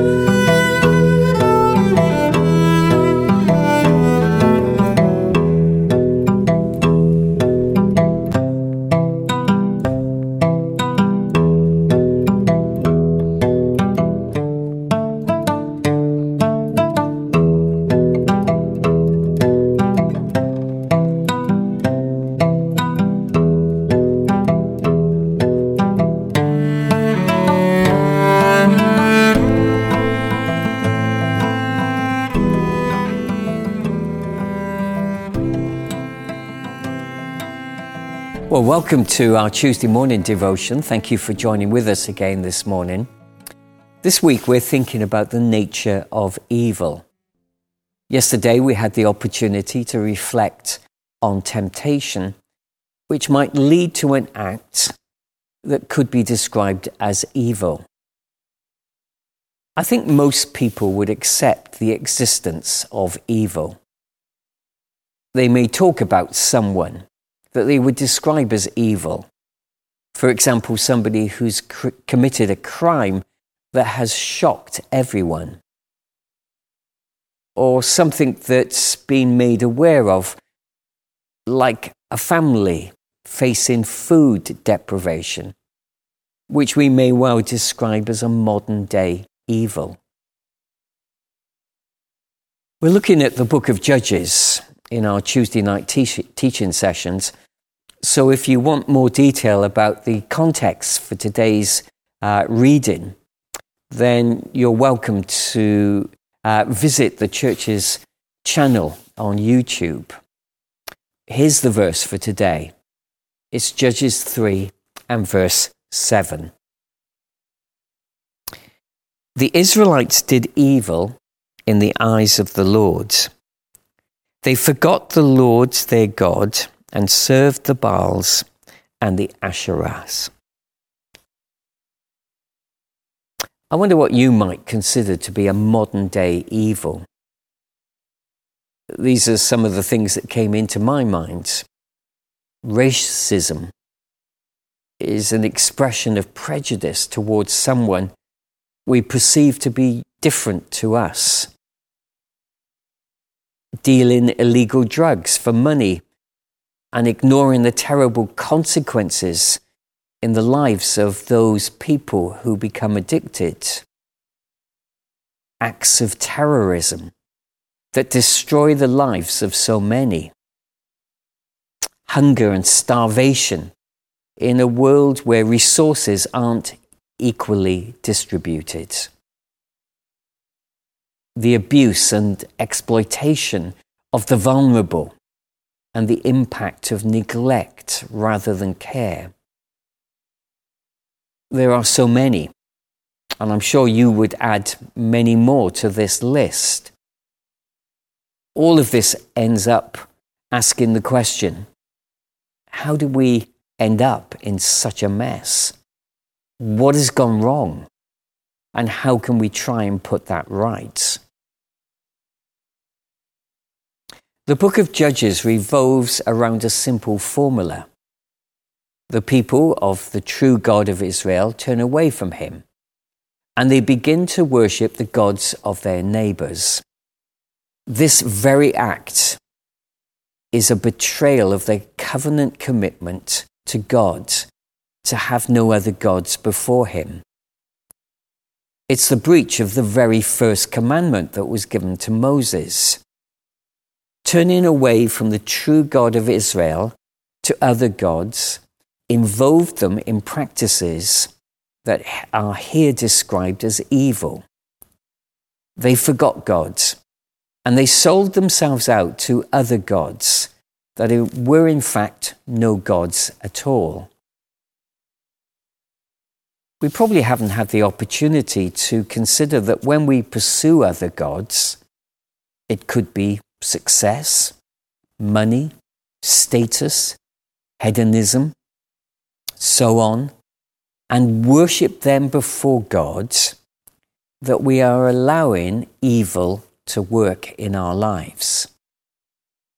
Bye. Well, welcome to our Tuesday morning devotion. Thank you for joining with us again this morning. This week, we're thinking about the nature of evil. Yesterday, we had the opportunity to reflect on temptation, which might lead to an act that could be described as evil. I think most people would accept the existence of evil. They may talk about someone that they would describe as evil. For example, somebody who's cr- committed a crime that has shocked everyone, or something that's been made aware of, like a family facing food deprivation, which we may well describe as a modern day evil. We're looking at the book of Judges, in our Tuesday night te- teaching sessions. So, if you want more detail about the context for today's uh, reading, then you're welcome to uh, visit the church's channel on YouTube. Here's the verse for today it's Judges 3 and verse 7. The Israelites did evil in the eyes of the Lord they forgot the Lord their God and served the Baals and the Asherahs. I wonder what you might consider to be a modern day evil. These are some of the things that came into my mind. Racism is an expression of prejudice towards someone we perceive to be different to us dealing illegal drugs for money and ignoring the terrible consequences in the lives of those people who become addicted. Acts of terrorism that destroy the lives of so many. Hunger and starvation in a world where resources aren't equally distributed the abuse and exploitation of the vulnerable and the impact of neglect rather than care. There are so many, and I'm sure you would add many more to this list. All of this ends up asking the question how do we end up in such a mess? What has gone wrong? And how can we try and put that right? The book of Judges revolves around a simple formula. The people of the true God of Israel turn away from him, and they begin to worship the gods of their neighbors. This very act is a betrayal of their covenant commitment to God to have no other gods before him. It's the breach of the very first commandment that was given to Moses. Turning away from the true God of Israel to other gods involved them in practices that are here described as evil. They forgot God and they sold themselves out to other gods that were in fact no gods at all we probably haven't had the opportunity to consider that when we pursue other gods, it could be success, money, status, hedonism, so on, and worship them before God, that we are allowing evil to work in our lives.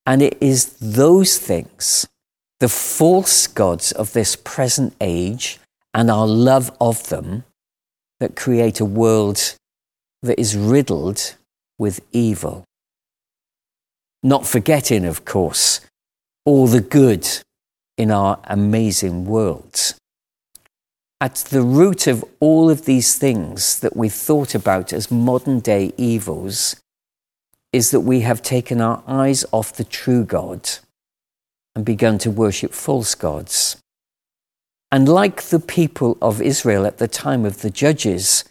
And it is those things, the false gods of this present age, and our love of them that create a world that is riddled with evil. Not forgetting, of course, all the good in our amazing world. At the root of all of these things that we've thought about as modern day evils is that we have taken our eyes off the true God and begun to worship false gods. And like the people of Israel at the time of the judges,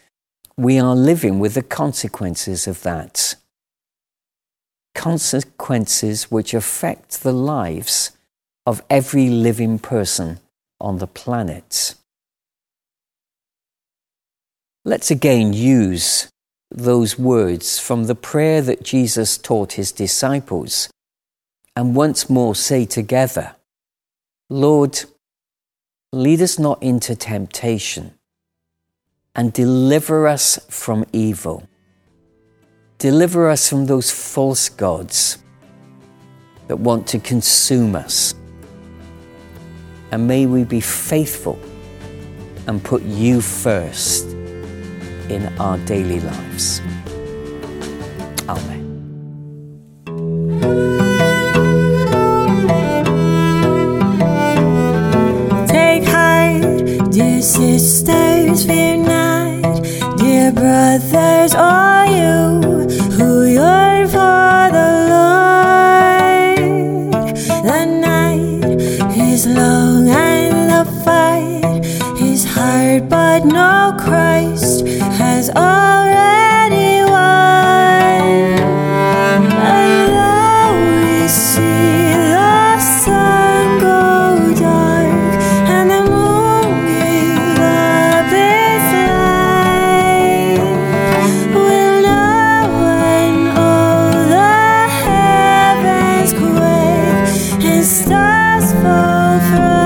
we are living with the consequences of that. Consequences which affect the lives of every living person on the planet. Let's again use those words from the prayer that Jesus taught his disciples and once more say together, Lord, lead us not into temptation and deliver us from evil. Deliver us from those false gods that want to consume us. And may we be faithful and put you first in our daily lives. Amen. Take heart, dear sisters, fear not, dear brothers, you is long and the fight is hard, but no Christ has already won. Although we see the sun go dark and the moon give up its light, we'll know when all the heavens quake and stars fall forever